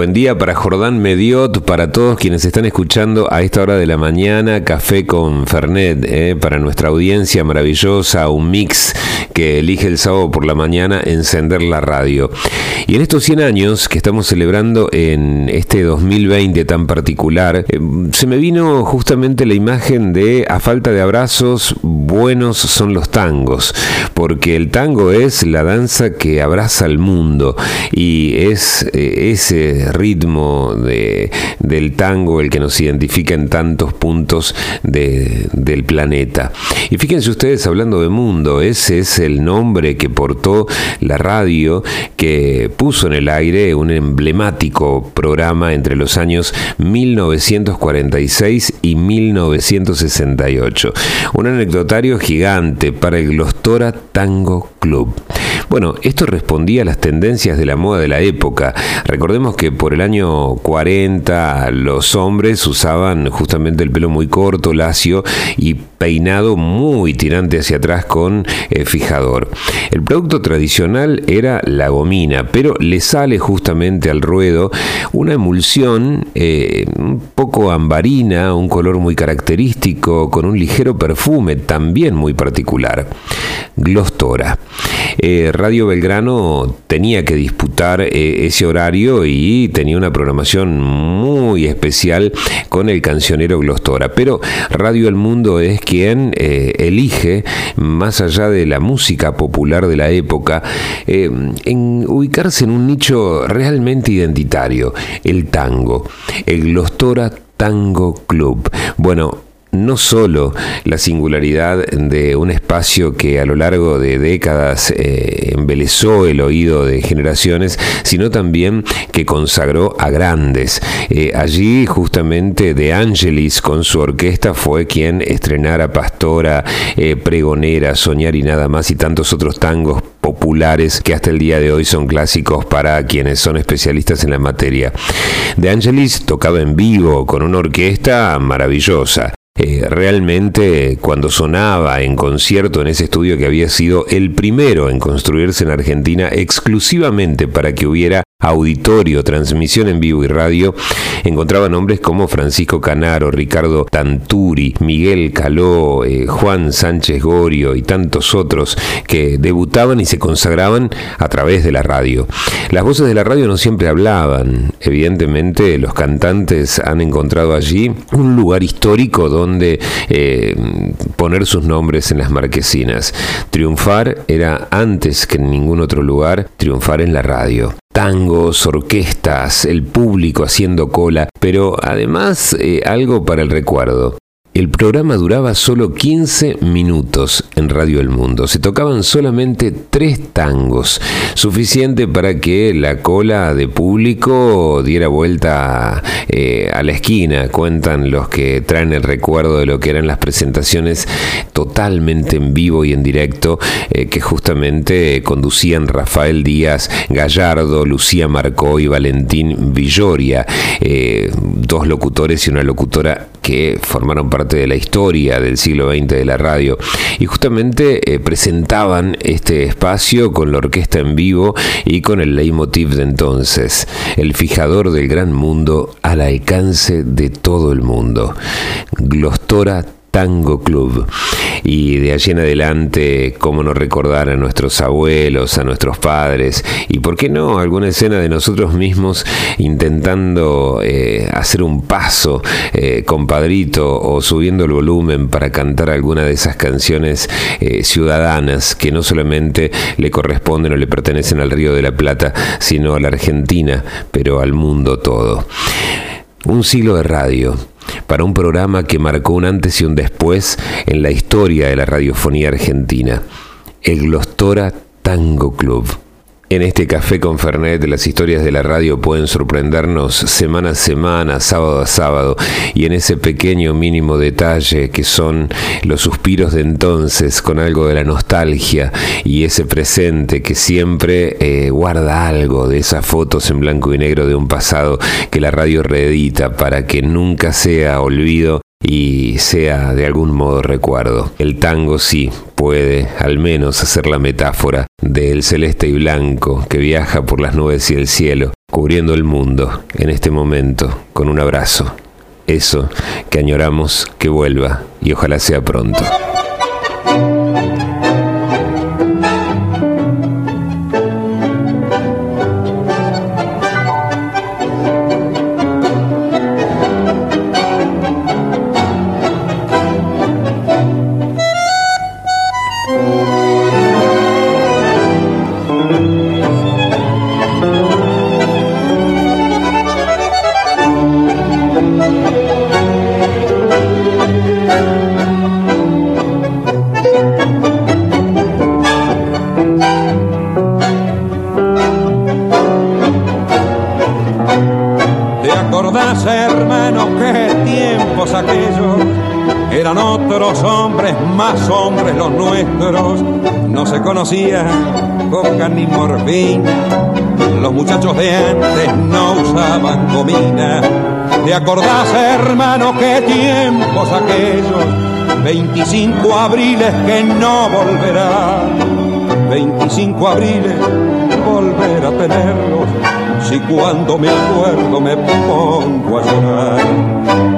Buen día para Jordán Mediot, para todos quienes están escuchando a esta hora de la mañana, Café con Fernet, eh, para nuestra audiencia maravillosa, un mix que elige el sábado por la mañana encender la radio. Y en estos 100 años que estamos celebrando en este 2020 tan particular, eh, se me vino justamente la imagen de a falta de abrazos, buenos son los tangos, porque el tango es la danza que abraza al mundo y es eh, ese ritmo de, del tango el que nos identifica en tantos puntos del planeta. Y fíjense ustedes hablando de mundo, ese es el nombre que portó la radio que puso en el aire un emblemático programa entre los años 1946 y 1968. Un anecdotario gigante para el Glostora Tango Club. Bueno, esto respondía a las tendencias de la moda de la época. Recordemos que por el año 40 los hombres usaban justamente el pelo muy corto, lacio y peinado muy tirante hacia atrás con eh, fijador. El producto tradicional era la gomina, pero le sale justamente al ruedo una emulsión eh, un poco ambarina, un color muy característico, con un ligero perfume también muy particular. Glostora. Eh, Radio Belgrano tenía que disputar eh, ese horario y tenía una programación muy especial con el cancionero Glostora. Pero Radio El Mundo es quien eh, elige, más allá de la música popular de la época, en ubicarse en un nicho realmente identitario, el tango, el Glostora Tango Club. Bueno, no solo la singularidad de un espacio que a lo largo de décadas eh, embelezó el oído de generaciones, sino también que consagró a grandes. Eh, allí justamente De Angelis con su orquesta fue quien estrenara Pastora, eh, Pregonera, Soñar y nada más y tantos otros tangos populares que hasta el día de hoy son clásicos para quienes son especialistas en la materia. De Angelis tocaba en vivo con una orquesta maravillosa. Eh, realmente cuando sonaba en concierto en ese estudio que había sido el primero en construirse en Argentina exclusivamente para que hubiera auditorio, transmisión en vivo y radio, encontraba nombres como Francisco Canaro, Ricardo Tanturi, Miguel Caló, eh, Juan Sánchez Gorio y tantos otros que debutaban y se consagraban a través de la radio. Las voces de la radio no siempre hablaban, evidentemente los cantantes han encontrado allí un lugar histórico donde eh, poner sus nombres en las marquesinas. Triunfar era antes que en ningún otro lugar, triunfar en la radio tangos, orquestas, el público haciendo cola, pero además eh, algo para el recuerdo. El programa duraba solo 15 minutos en Radio El Mundo. Se tocaban solamente tres tangos, suficiente para que la cola de público diera vuelta eh, a la esquina. Cuentan los que traen el recuerdo de lo que eran las presentaciones totalmente en vivo y en directo eh, que justamente conducían Rafael Díaz Gallardo, Lucía Marcó y Valentín Villoria, eh, dos locutores y una locutora que formaron parte de la historia del siglo XX de la radio y justamente eh, presentaban este espacio con la orquesta en vivo y con el leitmotiv de entonces, el fijador del gran mundo al alcance de todo el mundo. Glostora Tango Club. Y de allí en adelante, cómo no recordar a nuestros abuelos, a nuestros padres, y por qué no, alguna escena de nosotros mismos intentando eh, hacer un paso, eh, compadrito, o subiendo el volumen para cantar alguna de esas canciones eh, ciudadanas que no solamente le corresponden o le pertenecen al Río de la Plata, sino a la Argentina, pero al mundo todo. Un siglo de radio para un programa que marcó un antes y un después en la historia de la radiofonía argentina, el Glostora Tango Club. En este café con Fernet las historias de la radio pueden sorprendernos semana a semana, sábado a sábado, y en ese pequeño mínimo detalle que son los suspiros de entonces con algo de la nostalgia y ese presente que siempre eh, guarda algo de esas fotos en blanco y negro de un pasado que la radio reedita para que nunca sea olvido y sea de algún modo recuerdo. El tango sí puede al menos hacer la metáfora del celeste y blanco que viaja por las nubes y el cielo cubriendo el mundo en este momento con un abrazo. Eso que añoramos que vuelva y ojalá sea pronto. Coca ni morfina. Los muchachos de antes no usaban gomina. ¿Te acordás, hermano, qué tiempos aquellos? 25 abriles que no volverán. 25 abriles, volver a tenerlos. Si cuando me acuerdo me pongo a llorar.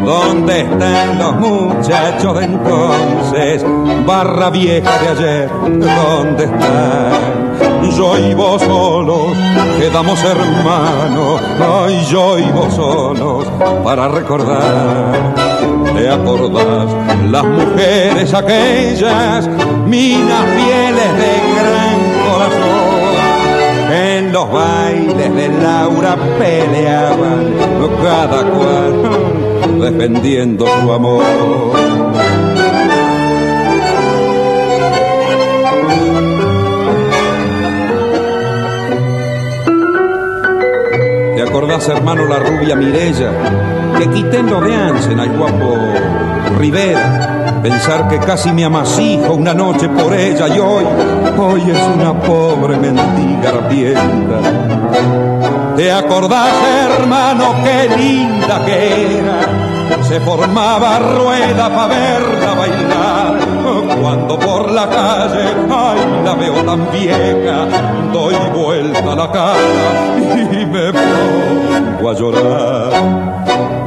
¿Dónde están los muchachos de entonces? Barra vieja de ayer, ¿dónde están? yo y vos solos, quedamos hermanos, ay, yo y vos solos, para recordar. ¿Te acordás? Las mujeres aquellas, minas fieles Peleaban, cada cual defendiendo su amor. acordás, hermano, la rubia Mirella? Que lo de Ansen al guapo Rivera. Pensar que casi me amasijo una noche por ella y hoy, hoy es una pobre mendiga arpienta. ¿Te acordás, hermano, qué linda que era? Se formaba rueda para verla bailar cuando por la calle, ay, la veo tan vieja, doy vuelta la cara y me pongo a llorar.